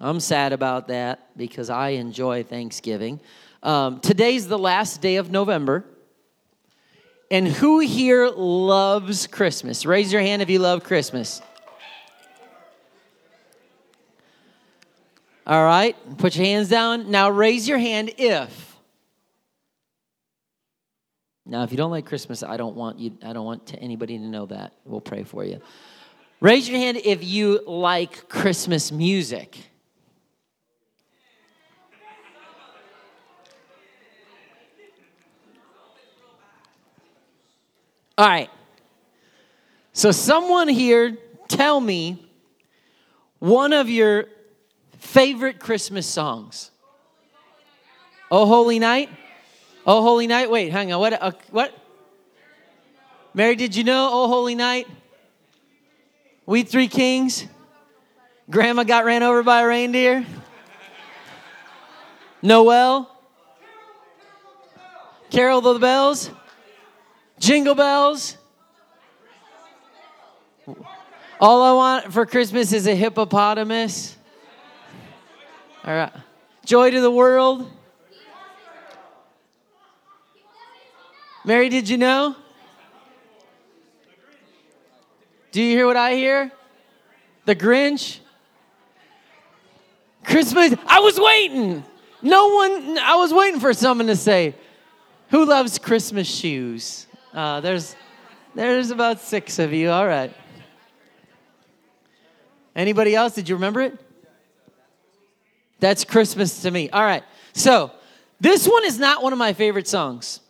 I'm sad about that because I enjoy Thanksgiving. Um, today's the last day of November. And who here loves Christmas? Raise your hand if you love Christmas. All right, put your hands down. Now raise your hand if. Now, if you don't like Christmas, I don't want you. I don't want to anybody to know that. We'll pray for you. Raise your hand if you like Christmas music. All right. So, someone here, tell me one of your favorite Christmas songs. Oh, Holy Night? Oh, Holy Night? Wait, hang on. What? Uh, what? Mary, did you know Oh, Holy Night? We Three Kings? Grandma got ran over by a reindeer? Noel? Carol the Bells? Jingle bells. All I want for Christmas is a hippopotamus. All right. Joy to the world. Mary, did you know? Do you hear what I hear? The Grinch? Christmas. I was waiting. No one, I was waiting for someone to say, Who loves Christmas shoes? Uh, there's, there's about six of you. All right. Anybody else? Did you remember it? That's Christmas to me. All right. So, this one is not one of my favorite songs.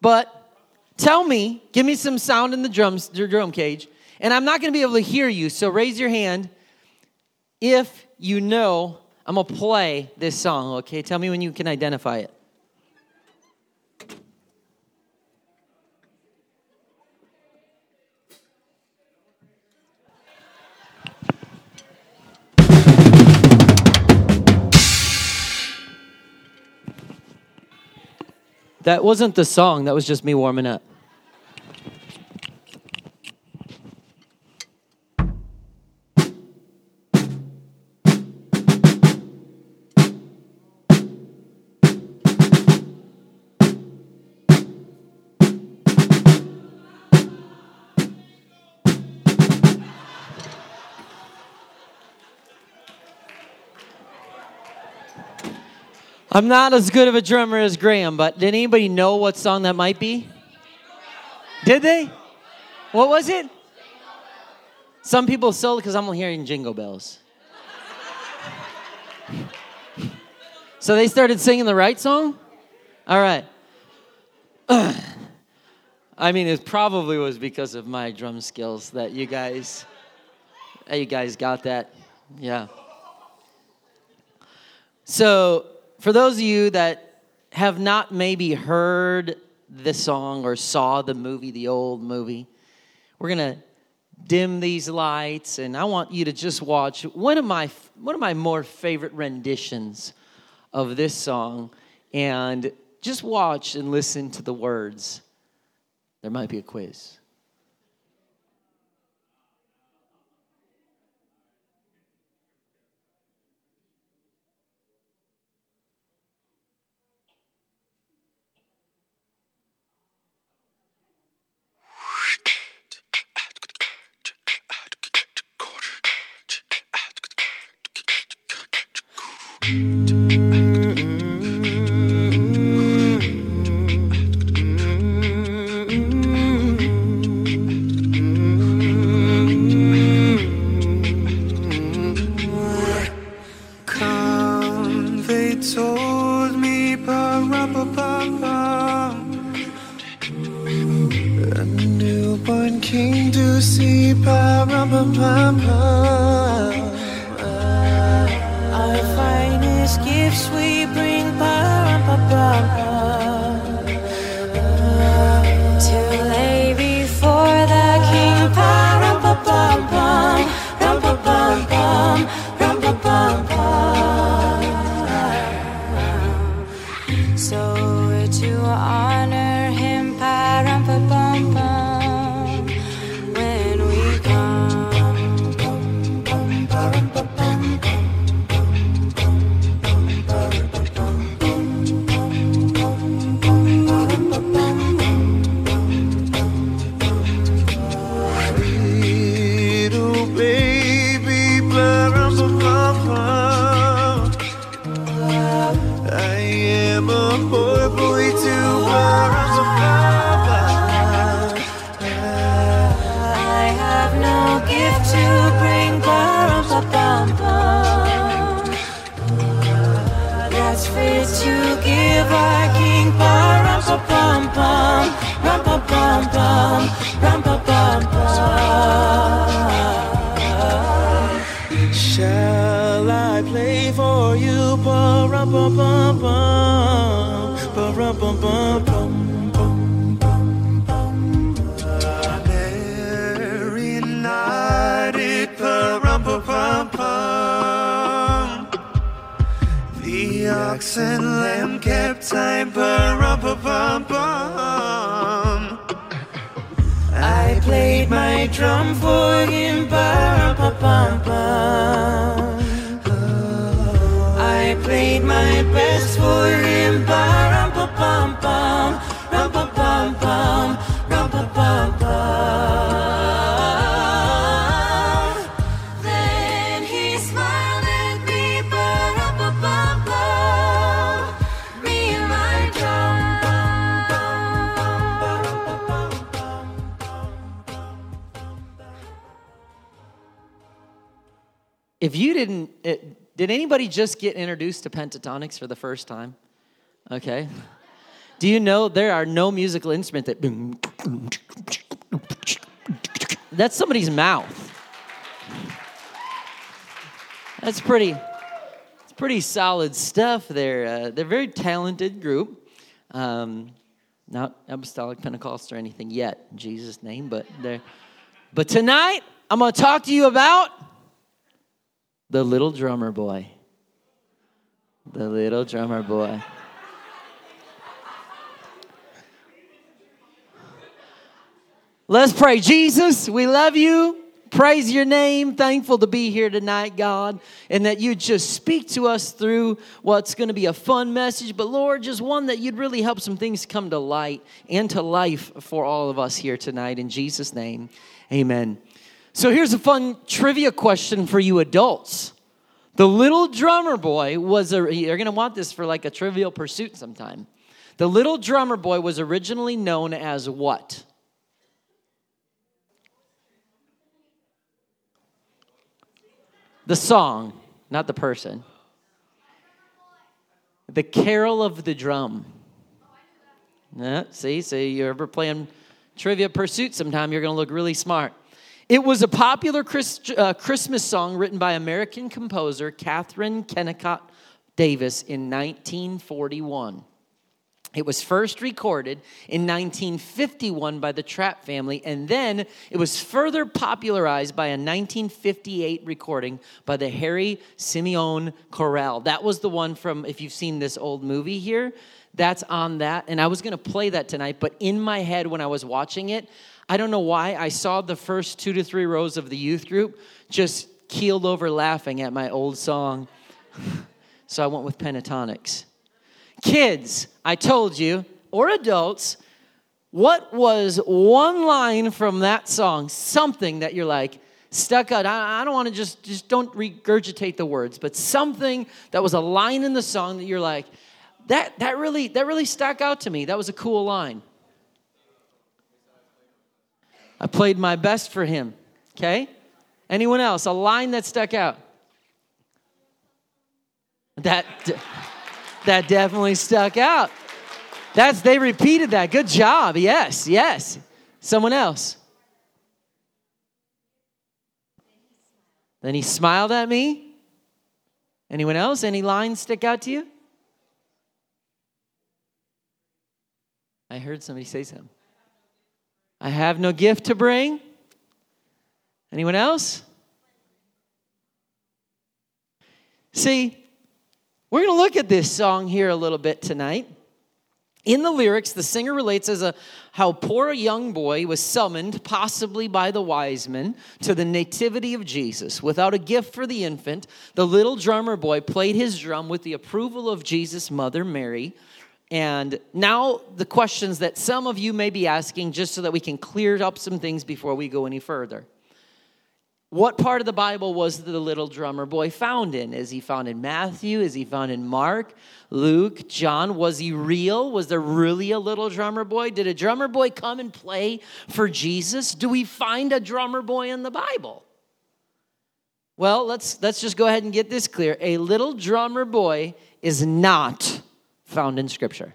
But tell me, give me some sound in the drums, your drum cage, and I'm not going to be able to hear you. So raise your hand if you know I'm going to play this song, okay? Tell me when you can identify it. That wasn't the song, that was just me warming up. I'm not as good of a drummer as Graham, but did anybody know what song that might be? Did they? What was it? Some people sold because I'm hearing jingle bells. so they started singing the right song? All right. I mean, it probably was because of my drum skills that you guys, you guys got that. Yeah. So for those of you that have not maybe heard the song or saw the movie, the old movie, we're going to dim these lights and I want you to just watch one of my one of my more favorite renditions of this song and just watch and listen to the words. There might be a quiz. Finest anybody just get introduced to Pentatonix for the first time? Okay. Do you know there are no musical instrument that. That's somebody's mouth. That's pretty. It's pretty solid stuff. There, uh, they're a very talented group. Um, not apostolic Pentecost or anything yet, in Jesus' name, but they're. But tonight, I'm going to talk to you about the little drummer boy. The little drummer boy. Let's pray. Jesus, we love you. Praise your name. Thankful to be here tonight, God, and that you just speak to us through what's going to be a fun message, but Lord, just one that you'd really help some things come to light and to life for all of us here tonight. In Jesus' name, amen. So here's a fun trivia question for you adults. The little drummer boy was a, you're going to want this for like a trivial pursuit sometime. The little drummer boy was originally known as what? The song, not the person. The carol of the drum. Yeah, see, see, you're ever playing trivia pursuit sometime, you're going to look really smart. It was a popular Chris, uh, Christmas song written by American composer Katherine Kennicott Davis in 1941. It was first recorded in 1951 by the Trapp family, and then it was further popularized by a 1958 recording by the Harry Simeon Chorale. That was the one from, if you've seen this old movie here, that's on that. And I was going to play that tonight, but in my head when I was watching it, I don't know why, I saw the first two to three rows of the youth group just keeled over laughing at my old song. so I went with Pentatonix. Kids, I told you, or adults, what was one line from that song, something that you're like, stuck out? I, don't want to just, just don't regurgitate the words, but something that was a line in the song that you're like, that, that, really, that really stuck out to me. That was a cool line. I played my best for him. Okay? Anyone else? A line that stuck out? That that definitely stuck out. That's they repeated that. Good job. Yes, yes. Someone else. Then he smiled at me. Anyone else? Any lines stick out to you? I heard somebody say something. I have no gift to bring. Anyone else? See, we're going to look at this song here a little bit tonight. In the lyrics, the singer relates as a how poor a young boy was summoned, possibly by the wise men, to the nativity of Jesus. Without a gift for the infant, the little drummer boy played his drum with the approval of Jesus' mother, Mary. And now, the questions that some of you may be asking, just so that we can clear up some things before we go any further. What part of the Bible was the little drummer boy found in? Is he found in Matthew? Is he found in Mark, Luke, John? Was he real? Was there really a little drummer boy? Did a drummer boy come and play for Jesus? Do we find a drummer boy in the Bible? Well, let's let's just go ahead and get this clear. A little drummer boy is not found in scripture.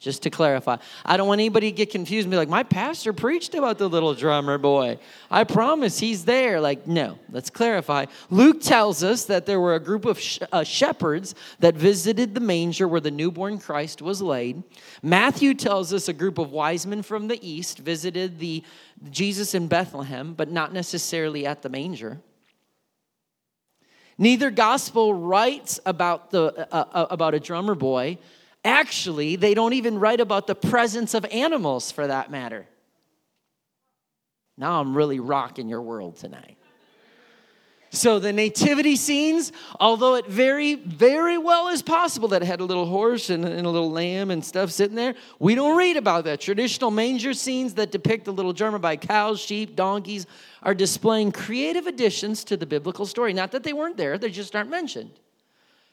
Just to clarify. I don't want anybody to get confused and be like, my pastor preached about the little drummer boy. I promise he's there. Like, no, let's clarify. Luke tells us that there were a group of sh- uh, shepherds that visited the manger where the newborn Christ was laid. Matthew tells us a group of wise men from the east visited the Jesus in Bethlehem, but not necessarily at the manger. Neither gospel writes about, the, uh, uh, about a drummer boy. Actually, they don't even write about the presence of animals for that matter. Now I'm really rocking your world tonight. So the nativity scenes, although it very, very well is possible that it had a little horse and, and, a little lamb and stuff sitting there, we don't read about that. Traditional manger scenes that depict the little drummer by cows, sheep, donkeys are displaying creative additions to the biblical story. Not that they weren't there, they just aren't mentioned.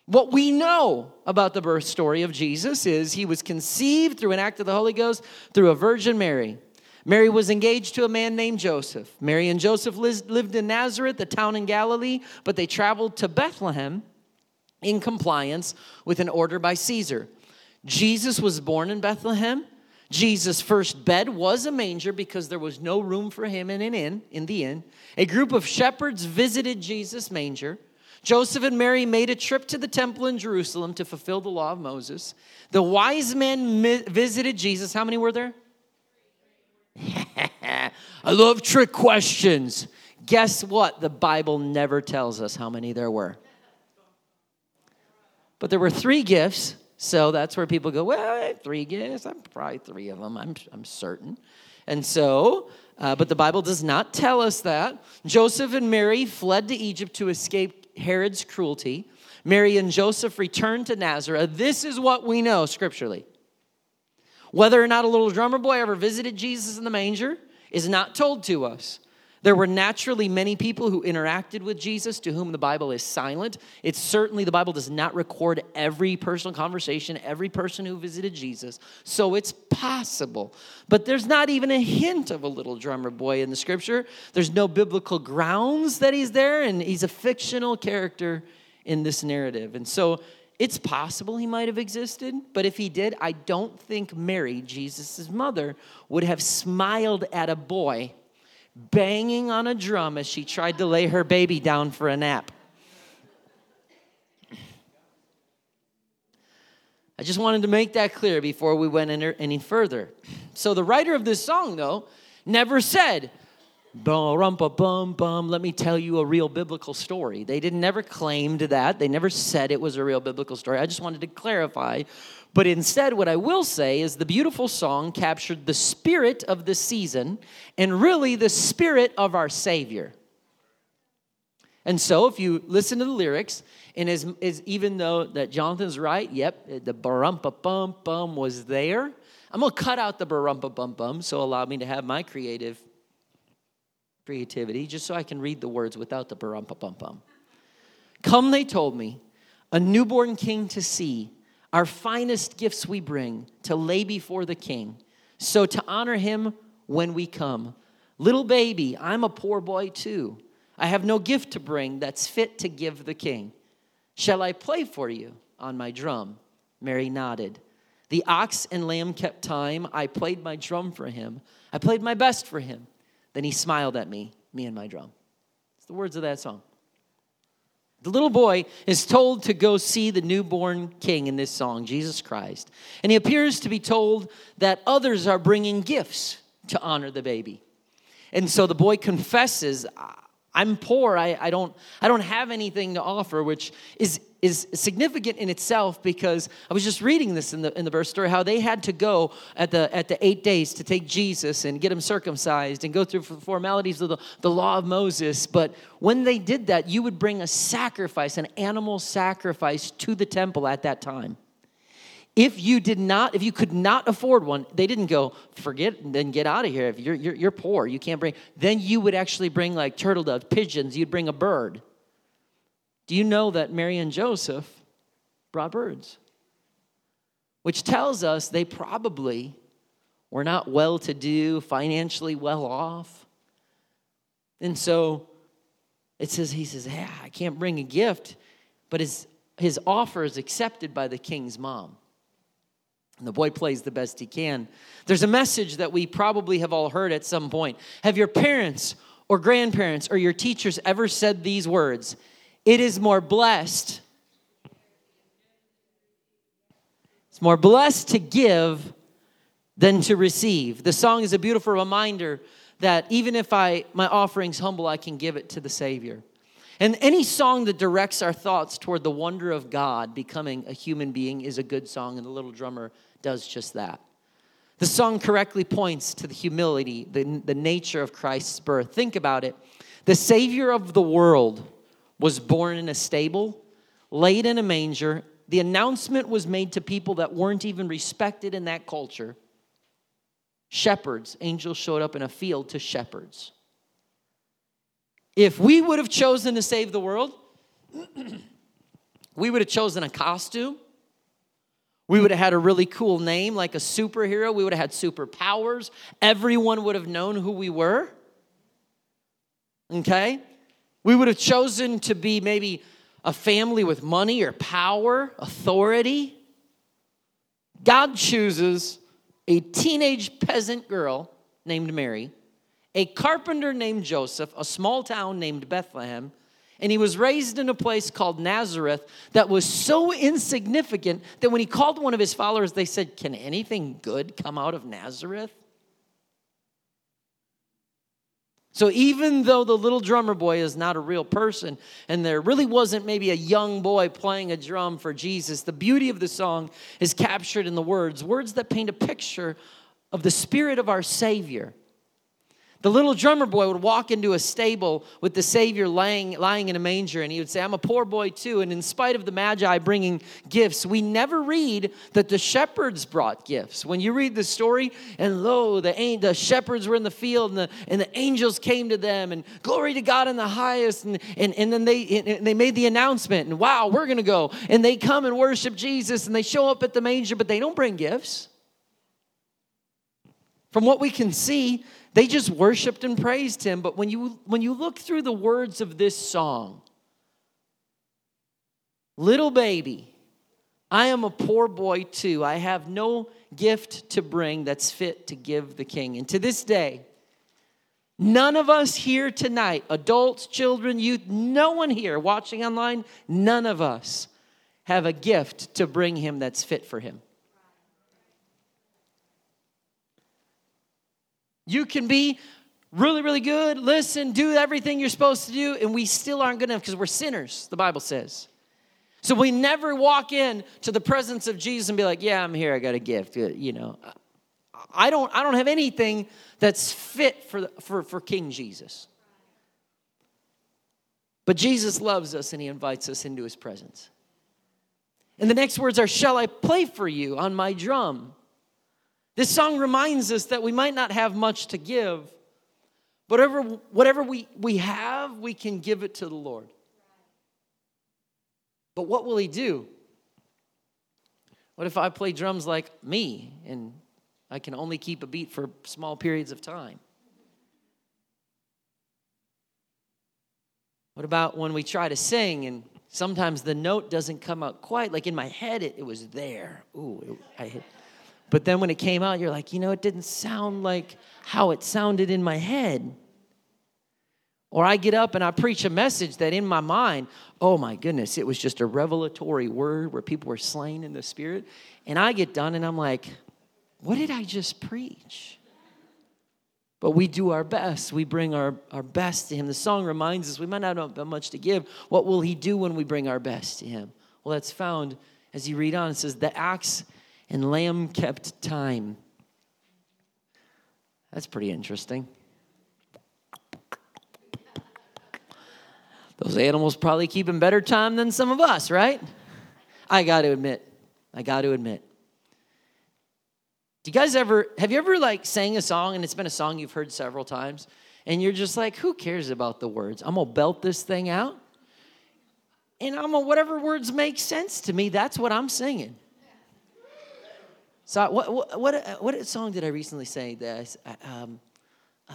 What we know about the birth story of Jesus is he was conceived through an act of the Holy Ghost through a Virgin Mary. Mary was engaged to a man named Joseph. Mary and Joseph lived in Nazareth, a town in Galilee, but they traveled to Bethlehem in compliance with an order by Caesar. Jesus was born in Bethlehem. Jesus' first bed was a manger because there was no room for him in an inn, in the inn. A group of shepherds visited Jesus' manger. Joseph and Mary made a trip to the temple in Jerusalem to fulfill the law of Moses. The wise men visited Jesus. How many were there? I love trick questions. Guess what? The Bible never tells us how many there were. But there were three gifts, so that's where people go, well, three gifts, I'm probably three of them, I'm, I'm certain. And so, uh, but the Bible does not tell us that. Joseph and Mary fled to Egypt to escape Herod's cruelty. Mary and Joseph returned to Nazareth. This is what we know scripturally. Whether or not a little drummer boy ever visited Jesus in the manger is not told to us. There were naturally many people who interacted with Jesus to whom the Bible is silent. It's certainly, the Bible does not record every personal conversation, every person who visited Jesus. So it's possible. But there's not even a hint of a little drummer boy in the scripture. There's no biblical grounds that he's there, and he's a fictional character in this narrative. And so it's possible he might have existed, but if he did, I don't think Mary, Jesus' mother, would have smiled at a boy banging on a drum as she tried to lay her baby down for a nap. I just wanted to make that clear before we went any further. So, the writer of this song, though, never said, bum bum bum let me tell you a real biblical story. They didn't never claimed that. They never said it was a real biblical story. I just wanted to clarify. But instead what i will say is the beautiful song captured the spirit of the season and really the spirit of our savior. And so if you listen to the lyrics and as, even though that jonathan's right yep the barumpa bum bum was there i'm to cut out the barumpa bum bum so allow me to have my creative creativity just so I can read the words without the bum bum bum. Come, they told me, a newborn king to see. Our finest gifts we bring to lay before the king. So to honor him when we come. Little baby, I'm a poor boy too. I have no gift to bring that's fit to give the king. Shall I play for you on my drum? Mary nodded. The ox and lamb kept time. I played my drum for him. I played my best for him. Then he smiled at me, me and my drum. It's the words of that song. The little boy is told to go see the newborn king in this song, Jesus Christ. And he appears to be told that others are bringing gifts to honor the baby. And so the boy confesses, I'm poor. I, I, don't, I don't have anything to offer, which is is significant in itself because I was just reading this in the, in the verse story how they had to go at the, at the eight days to take Jesus and get him circumcised and go through the formalities of the, the law of Moses. But when they did that, you would bring a sacrifice, an animal sacrifice to the temple at that time. If you did not, if you could not afford one, they didn't go, forget, and then get out of here. If you're, you're, you're poor, you can't bring, then you would actually bring like turtle doves, pigeons, you'd bring a bird do you know that Mary and Joseph brought birds? Which tells us they probably were not well to do, financially well off. And so it says, he says, yeah, I can't bring a gift, but his, his offer is accepted by the king's mom. And the boy plays the best he can. There's a message that we probably have all heard at some point. Have your parents or grandparents or your teachers ever said these words? It is more blessed. It's more blessed to give than to receive. The song is a beautiful reminder that even if I my offering's humble, I can give it to the Savior. And any song that directs our thoughts toward the wonder of God becoming a human being is a good song, and the little drummer does just that. The song correctly points to the humility, the, the nature of Christ's birth. Think about it. The Savior of the world was born in a stable, laid in a manger. The announcement was made to people that weren't even respected in that culture. Shepherds, angels showed up in a field to shepherds. If we would have chosen to save the world, we would have chosen a costume. We would have had a really cool name like a superhero. We would have had superpowers. Everyone would have known who we were. Okay? We would have chosen to be maybe a family with money or power, authority. God chooses a teenage peasant girl named Mary, a carpenter named Joseph, a small town named Bethlehem, and he was raised in a place called Nazareth that was so insignificant that when he called one of his followers, they said, Can anything good come out of Nazareth? So even though the little drummer boy is not a real person and there really wasn't maybe a young boy playing a drum for Jesus, the beauty of the song is captured in the words, words that paint a picture of the spirit of our Savior. The little drummer boy would walk into a stable with the Savior lying, lying in a manger, and he would say, I'm a poor boy too. And in spite of the Magi bringing gifts, we never read that the shepherds brought gifts. When you read the story, and lo, the, the shepherds were in the field, and the, and the angels came to them, and glory to God in the highest. And, and, and then they, and they made the announcement, and wow, we're going to go. And they come and worship Jesus, and they show up at the manger, but they don't bring gifts. From what we can see, they just worshiped and praised him. But when you, when you look through the words of this song, little baby, I am a poor boy too. I have no gift to bring that's fit to give the king. And to this day, none of us here tonight, adults, children, youth, no one here watching online, none of us have a gift to bring him that's fit for him. You can be really, really good, listen, do everything you're supposed to do, and we still aren't good enough because we're sinners, the Bible says. So we never walk in to the presence of Jesus and be like, "Yeah, I'm here. I got a gift." Uh, You know, I don't. I don't have anything that's fit for for for King Jesus. But Jesus loves us and He invites us into His presence. And the next words are, "Shall I play for you on my drum?" This song reminds us that we might not have much to give, but whatever, whatever we, we have, we can give it to the Lord. But what will He do? What if I play drums like me and I can only keep a beat for small periods of time? What about when we try to sing and sometimes the note doesn't come out quite like in my head it, it was there. Ooh, it, I hit. But then when it came out, you're like, you know, it didn't sound like how it sounded in my head. Or I get up and I preach a message that in my mind, oh my goodness, it was just a revelatory word where people were slain in the spirit. And I get done and I'm like, what did I just preach? But we do our best. We bring our, our best to Him. The song reminds us we might not have much to give. What will He do when we bring our best to Him? Well, that's found as you read on. It says, The axe and lamb kept time. That's pretty interesting. Those animals probably keeping better time than some of us, right? I got to admit, I got to admit. Do you guys ever, have you ever like sang a song and it's been a song you've heard several times and you're just like, who cares about the words? I'm gonna belt this thing out and I'm gonna, whatever words make sense to me, that's what I'm singing. So what, what, what, what song did I recently say that I, um, uh,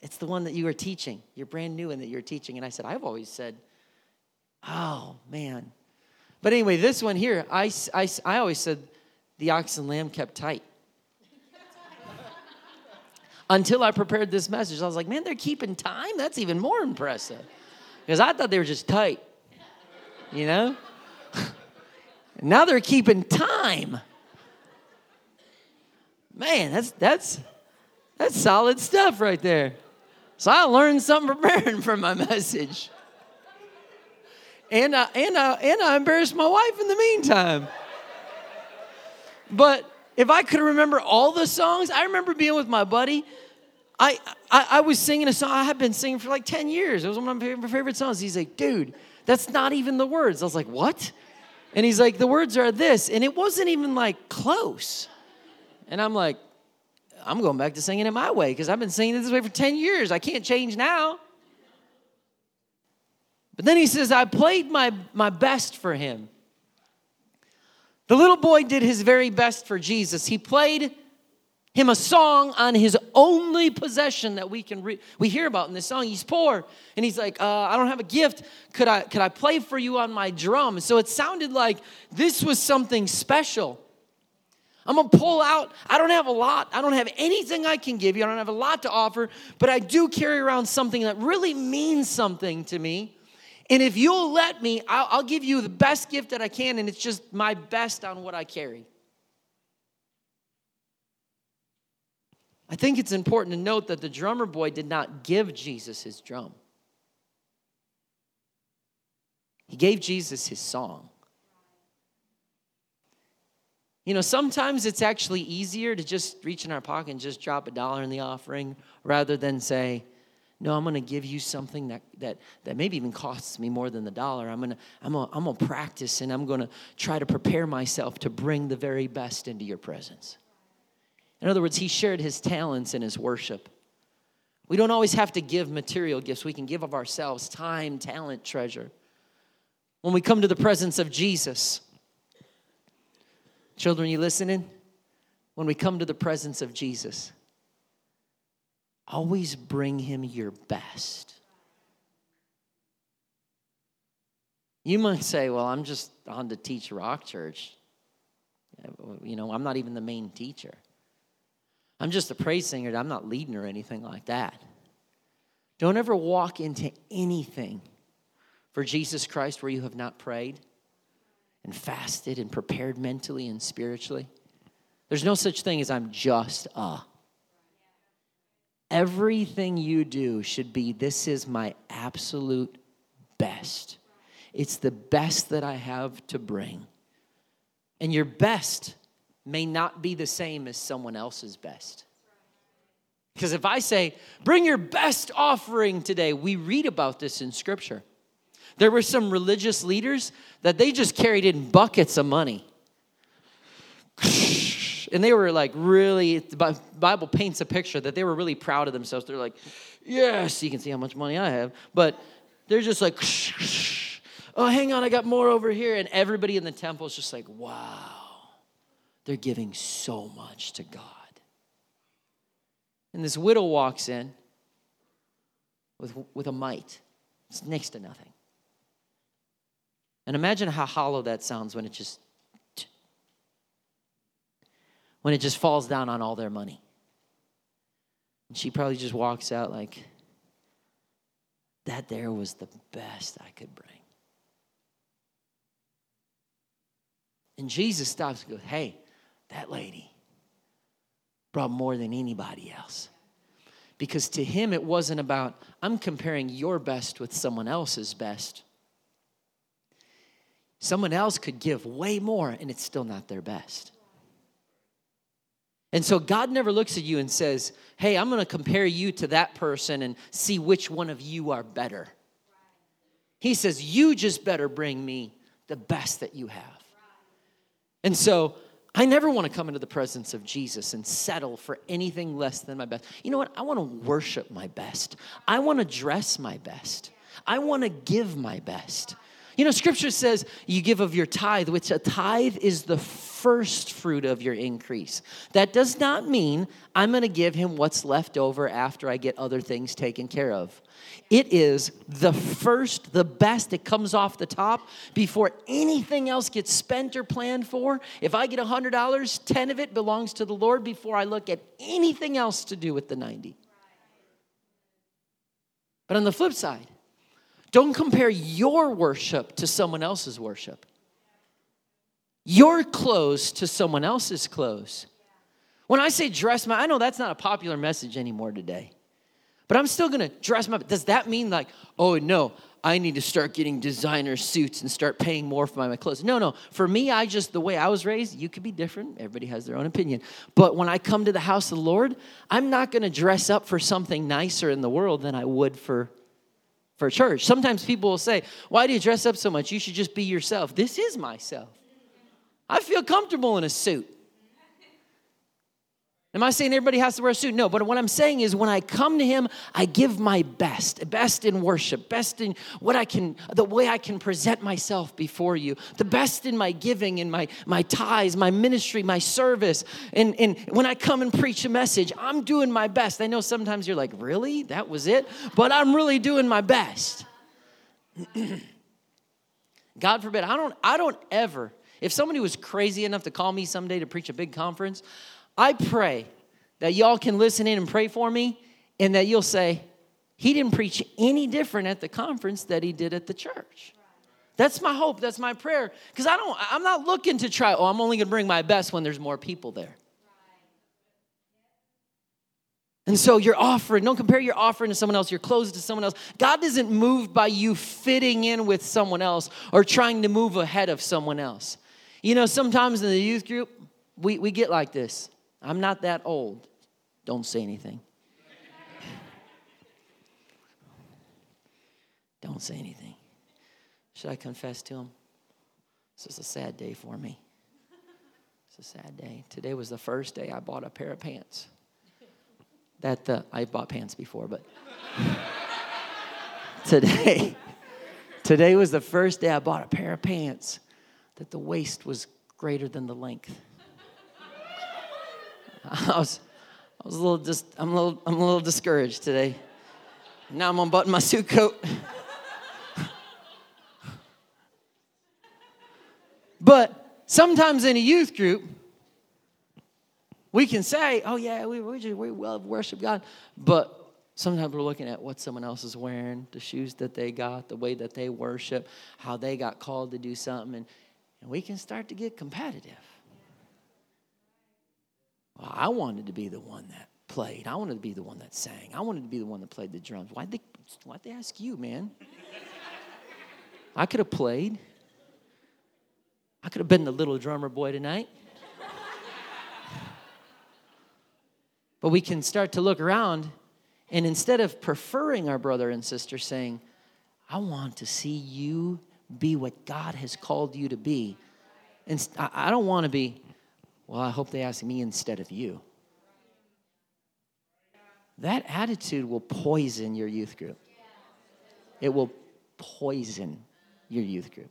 it's the one that you are teaching. You're brand new and that you're teaching. And I said, I've always said, oh, man. But anyway, this one here, I, I, I always said the ox and lamb kept tight. Until I prepared this message, I was like, man, they're keeping time? That's even more impressive. Because I thought they were just tight, you know? now they're keeping time. Man, that's that's that's solid stuff right there. So I learned something preparing for my message. And I, and I, and I embarrassed my wife in the meantime. But if I could remember all the songs, I remember being with my buddy. I, I, I was singing a song I had been singing for like 10 years. It was one of my favorite, favorite songs. He's like, dude, that's not even the words. I was like, what? And he's like, the words are this. And it wasn't even like close. And I'm like, I'm going back to singing it my way because I've been singing it this way for 10 years. I can't change now. But then he says, I played my, my best for him. The little boy did his very best for Jesus. He played him a song on his only possession that we can re- we hear about in this song. He's poor, and he's like, uh, "I don't have a gift. Could I could I play for you on my drum?" So it sounded like this was something special. I'm gonna pull out. I don't have a lot. I don't have anything I can give you. I don't have a lot to offer, but I do carry around something that really means something to me. And if you'll let me, I'll, I'll give you the best gift that I can, and it's just my best on what I carry. I think it's important to note that the drummer boy did not give Jesus his drum, he gave Jesus his song. You know, sometimes it's actually easier to just reach in our pocket and just drop a dollar in the offering rather than say, no, I'm going to give you something that, that, that maybe even costs me more than the dollar. I'm going to I'm gonna, I'm gonna practice and I'm going to try to prepare myself to bring the very best into your presence. In other words, he shared his talents in his worship. We don't always have to give material gifts, we can give of ourselves time, talent, treasure. When we come to the presence of Jesus, children, you listening? When we come to the presence of Jesus, always bring him your best. You might say, Well, I'm just on to teach Rock Church. You know, I'm not even the main teacher. I'm just a praise singer. I'm not leading or anything like that. Don't ever walk into anything for Jesus Christ where you have not prayed and fasted and prepared mentally and spiritually. There's no such thing as I'm just a. Everything you do should be this is my absolute best. It's the best that I have to bring. And your best may not be the same as someone else's best. Because if I say, bring your best offering today, we read about this in Scripture. There were some religious leaders that they just carried in buckets of money. And they were like really, the Bible paints a picture that they were really proud of themselves. They're like, yes, you can see how much money I have. But they're just like, oh, hang on, I got more over here. And everybody in the temple is just like, wow. They're giving so much to God. And this widow walks in with, with a mite. It's next to nothing. And imagine how hollow that sounds when it just when it just falls down on all their money. And she probably just walks out like that there was the best I could bring. And Jesus stops and goes, Hey, that lady brought more than anybody else. Because to him, it wasn't about, I'm comparing your best with someone else's best. Someone else could give way more, and it's still not their best. And so God never looks at you and says, Hey, I'm going to compare you to that person and see which one of you are better. He says, You just better bring me the best that you have. And so I never want to come into the presence of Jesus and settle for anything less than my best. You know what? I want to worship my best. I want to dress my best. I want to give my best. You know, scripture says you give of your tithe, which a tithe is the first fruit of your increase. That does not mean I'm going to give him what's left over after I get other things taken care of. It is the first, the best. It comes off the top before anything else gets spent or planned for. If I get $100, 10 of it belongs to the Lord before I look at anything else to do with the 90. But on the flip side, don't compare your worship to someone else's worship. Your clothes to someone else's clothes. When I say dress my, I know that's not a popular message anymore today. But I'm still gonna dress my. Does that mean like, oh no, I need to start getting designer suits and start paying more for my, my clothes? No, no. For me, I just the way I was raised. You could be different. Everybody has their own opinion. But when I come to the house of the Lord, I'm not gonna dress up for something nicer in the world than I would for for church. Sometimes people will say, Why do you dress up so much? You should just be yourself. This is myself. I feel comfortable in a suit. Am I saying everybody has to wear a suit? No, but what I'm saying is when I come to him, I give my best, best in worship, best in what I can, the way I can present myself before you, the best in my giving, in my, my ties, my ministry, my service. And, and when I come and preach a message, I'm doing my best. I know sometimes you're like, really? That was it? But I'm really doing my best. God forbid, I don't, I don't ever, if somebody was crazy enough to call me someday to preach a big conference, I pray that y'all can listen in and pray for me and that you'll say, he didn't preach any different at the conference that he did at the church. That's my hope. That's my prayer. Because I don't, I'm not looking to try, oh, I'm only gonna bring my best when there's more people there. And so your offering, don't compare your offering to someone else, your clothes to someone else. God isn't moved by you fitting in with someone else or trying to move ahead of someone else. You know, sometimes in the youth group, we, we get like this. I'm not that old. Don't say anything. Don't say anything. Should I confess to him? This is a sad day for me. It's a sad day. Today was the first day I bought a pair of pants. That the I bought pants before, but today, today was the first day I bought a pair of pants that the waist was greater than the length. I was, I was a little just, I'm a little, I'm a little discouraged today. Now I'm unbuttoning my suit coat. but sometimes in a youth group, we can say, oh yeah, we, we, just, we love worship God. But sometimes we're looking at what someone else is wearing, the shoes that they got, the way that they worship, how they got called to do something. And, and we can start to get competitive. Well, I wanted to be the one that played. I wanted to be the one that sang. I wanted to be the one that played the drums. Why'd they, why'd they ask you, man? I could have played. I could have been the little drummer boy tonight. but we can start to look around, and instead of preferring our brother and sister, saying, I want to see you be what God has called you to be. And I I don't want to be, well, I hope they ask me instead of you. That attitude will poison your youth group. It will poison your youth group.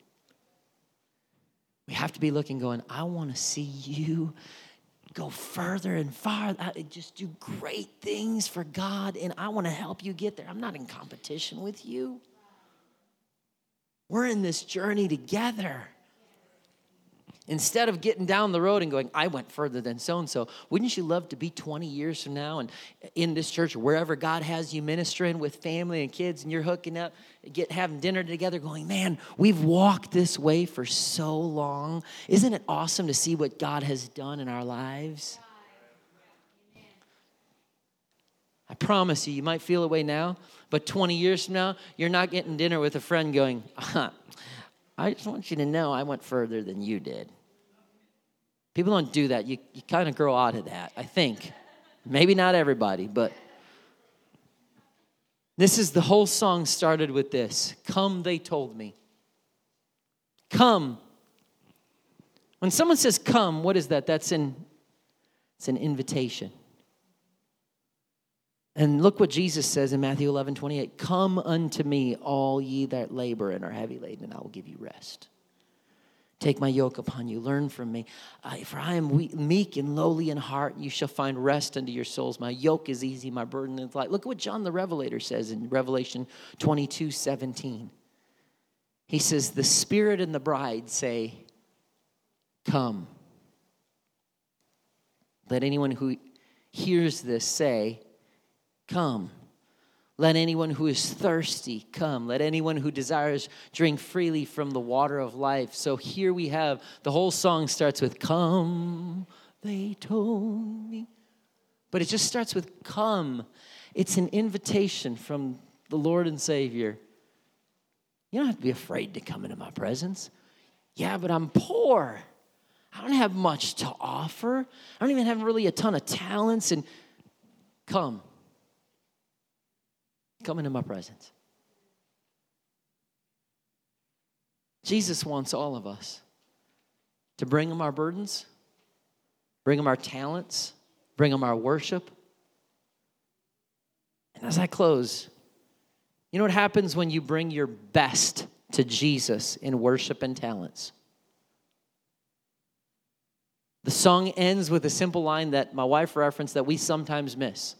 We have to be looking, going, I want to see you go further and farther. I- Just do great things for God, and I want to help you get there. I'm not in competition with you. We're in this journey together. Instead of getting down the road and going, I went further than so and so, wouldn't you love to be 20 years from now and in this church wherever God has you ministering with family and kids and you're hooking up, get having dinner together, going, Man, we've walked this way for so long. Isn't it awesome to see what God has done in our lives? I promise you, you might feel away now, but 20 years from now, you're not getting dinner with a friend going, huh? I just want you to know I went further than you did. People don't do that. You, you kind of grow out of that, I think. Maybe not everybody, but this is the whole song started with this Come, they told me. Come. When someone says come, what is that? That's an, it's an invitation. And look what Jesus says in Matthew 11, 28. Come unto me, all ye that labor and are heavy laden, and I will give you rest. Take my yoke upon you, learn from me. Uh, I, for I am we- meek and lowly in heart, and you shall find rest unto your souls. My yoke is easy, my burden is light. Look at what John the Revelator says in Revelation 22, 17. He says, The Spirit and the bride say, Come. Let anyone who hears this say, Come. Let anyone who is thirsty come. Let anyone who desires drink freely from the water of life. So here we have the whole song starts with, Come, they told me. But it just starts with, Come. It's an invitation from the Lord and Savior. You don't have to be afraid to come into my presence. Yeah, but I'm poor. I don't have much to offer. I don't even have really a ton of talents. And come. Come into my presence. Jesus wants all of us to bring him our burdens, bring him our talents, bring him our worship. And as I close, you know what happens when you bring your best to Jesus in worship and talents? The song ends with a simple line that my wife referenced that we sometimes miss.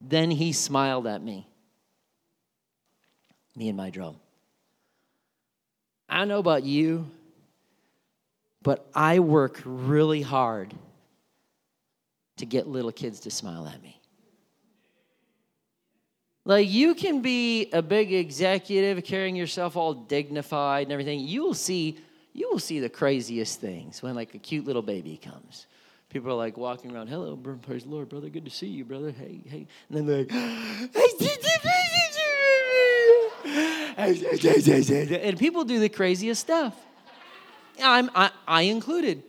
Then he smiled at me, me and my drum. I don't know about you, but I work really hard to get little kids to smile at me. Like, you can be a big executive, carrying yourself all dignified and everything. You will see, you will see the craziest things when, like, a cute little baby comes. People are like walking around, hello, praise the Lord, brother, good to see you, brother. Hey, hey. And then they're like, and people do the craziest stuff. I'm, I, I included.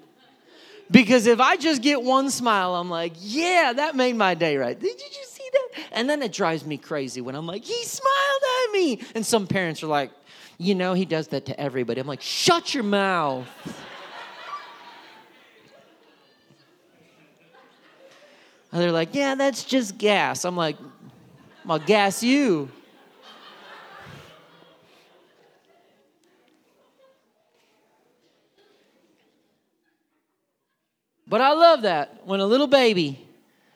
Because if I just get one smile, I'm like, yeah, that made my day right. Did you see that? And then it drives me crazy when I'm like, he smiled at me. And some parents are like, you know, he does that to everybody. I'm like, shut your mouth. And they're like, yeah, that's just gas. I'm like, I'll gas you. But I love that when a little baby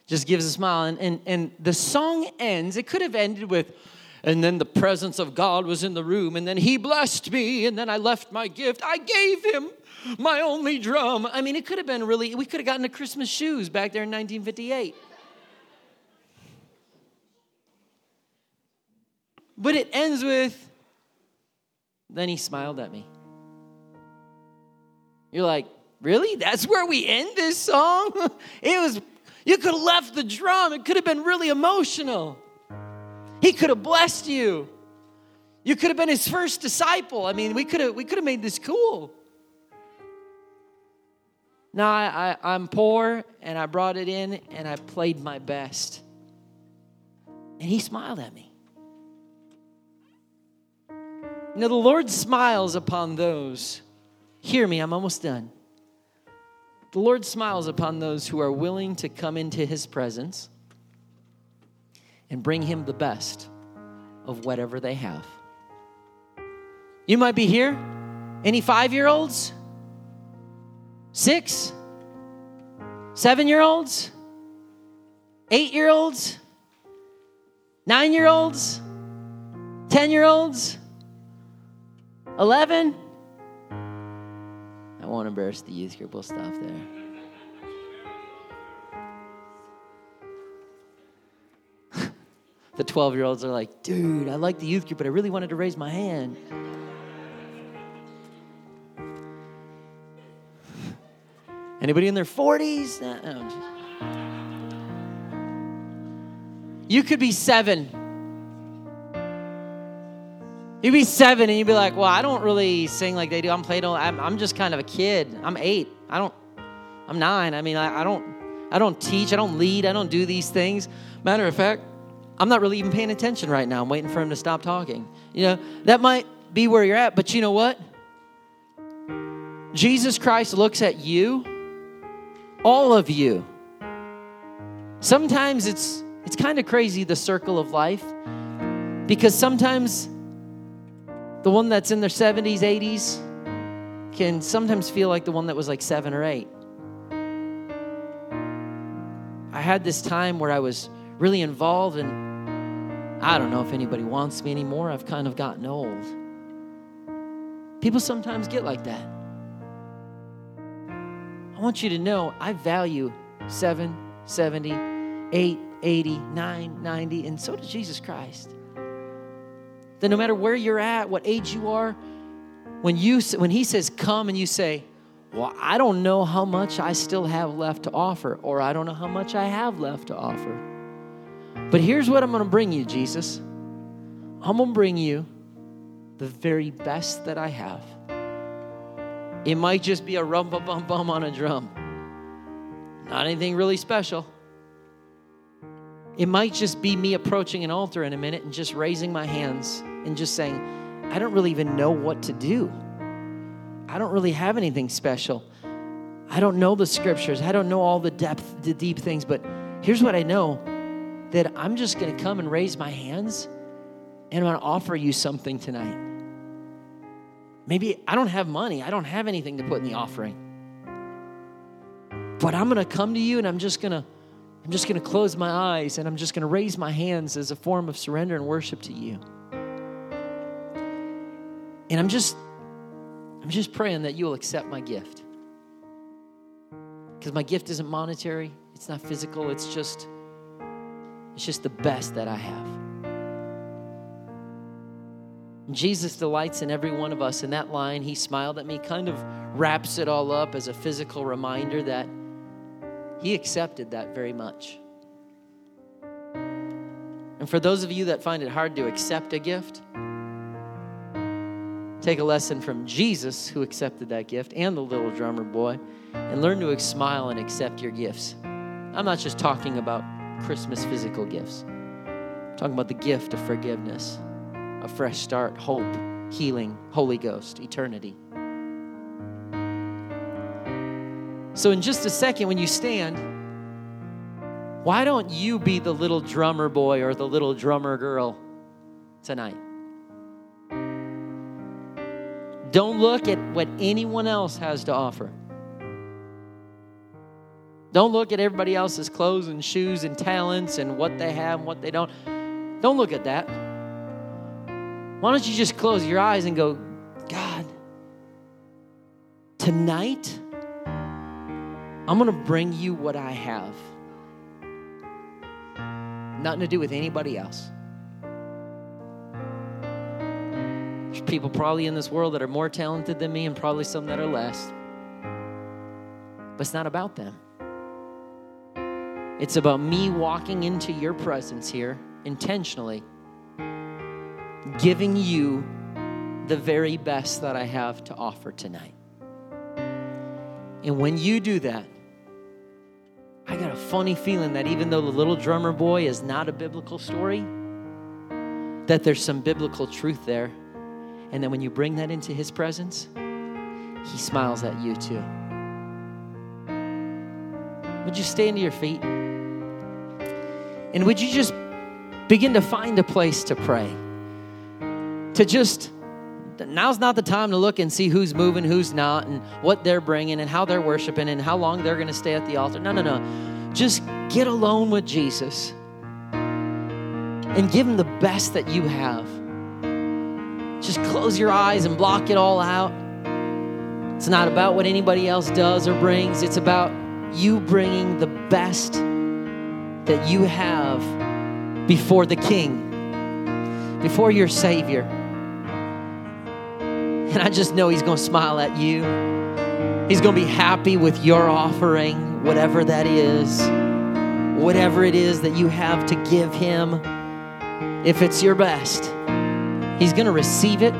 just gives a smile and, and, and the song ends. It could have ended with, and then the presence of God was in the room, and then he blessed me, and then I left my gift. I gave him my only drum. I mean, it could have been really, we could have gotten the Christmas shoes back there in 1958. But it ends with, then he smiled at me. You're like, really? That's where we end this song? It was, you could have left the drum. It could have been really emotional. He could have blessed you. You could have been his first disciple. I mean, we could have, we could have made this cool. No, I, I, I'm poor and I brought it in and I played my best. And he smiled at me. You know, the Lord smiles upon those. Hear me, I'm almost done. The Lord smiles upon those who are willing to come into his presence and bring him the best of whatever they have. You might be here. Any five year olds? Six? Seven year olds? Eight year olds? Nine year olds? Ten year olds? 11? I won't embarrass the youth group. We'll stop there. The 12 year olds are like, dude, I like the youth group, but I really wanted to raise my hand. Anybody in their 40s? No, You could be seven. You'd be seven and you'd be like, well, I don't really sing like they do. I'm playing, I'm, I'm just kind of a kid. I'm eight. I don't, I'm nine. I mean, I, I don't, I don't teach. I don't lead. I don't do these things. Matter of fact, I'm not really even paying attention right now. I'm waiting for him to stop talking. You know, that might be where you're at, but you know what? Jesus Christ looks at you, all of you. Sometimes it's It's kind of crazy, the circle of life, because sometimes the one that's in their 70s, 80s can sometimes feel like the one that was like seven or eight. I had this time where I was really involved, and I don't know if anybody wants me anymore. I've kind of gotten old. People sometimes get like that. I want you to know I value 7, 70, 8, 80, 9, 90, and so does Jesus Christ. That no matter where you're at, what age you are, when you when he says come and you say, "Well, I don't know how much I still have left to offer or I don't know how much I have left to offer." But here's what I'm going to bring you, Jesus. I'm going to bring you the very best that I have. It might just be a rum bum bum bum on a drum. Not anything really special. It might just be me approaching an altar in a minute and just raising my hands and just saying, I don't really even know what to do. I don't really have anything special. I don't know the scriptures. I don't know all the depth, the deep things, but here's what I know that I'm just going to come and raise my hands and I'm going to offer you something tonight. Maybe I don't have money. I don't have anything to put in the offering. But I'm going to come to you and I'm just going to I'm just going to close my eyes and I'm just going to raise my hands as a form of surrender and worship to you. And I'm just I'm just praying that you will accept my gift. Cuz my gift isn't monetary, it's not physical, it's just it's just the best that I have. Jesus delights in every one of us. In that line, he smiled at me, kind of wraps it all up as a physical reminder that he accepted that very much. And for those of you that find it hard to accept a gift, take a lesson from Jesus, who accepted that gift, and the little drummer boy, and learn to smile and accept your gifts. I'm not just talking about Christmas physical gifts, I'm talking about the gift of forgiveness, a fresh start, hope, healing, Holy Ghost, eternity. So, in just a second, when you stand, why don't you be the little drummer boy or the little drummer girl tonight? Don't look at what anyone else has to offer. Don't look at everybody else's clothes and shoes and talents and what they have and what they don't. Don't look at that. Why don't you just close your eyes and go, God, tonight, I'm going to bring you what I have. Nothing to do with anybody else. There's people probably in this world that are more talented than me and probably some that are less. But it's not about them. It's about me walking into your presence here intentionally, giving you the very best that I have to offer tonight. And when you do that, I got a funny feeling that even though the little drummer boy is not a biblical story, that there's some biblical truth there. And then when you bring that into his presence, he smiles at you too. Would you stand to your feet? And would you just begin to find a place to pray? To just, now's not the time to look and see who's moving, who's not, and what they're bringing, and how they're worshiping, and how long they're going to stay at the altar. No, no, no. Just get alone with Jesus and give him the best that you have. Just close your eyes and block it all out. It's not about what anybody else does or brings, it's about you bringing the best that you have before the King, before your Savior. And I just know He's going to smile at you. He's going to be happy with your offering, whatever that is, whatever it is that you have to give Him. If it's your best, He's going to receive it.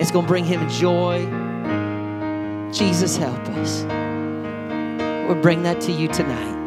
It's going to bring Him joy. Jesus, help us. We'll bring that to you tonight.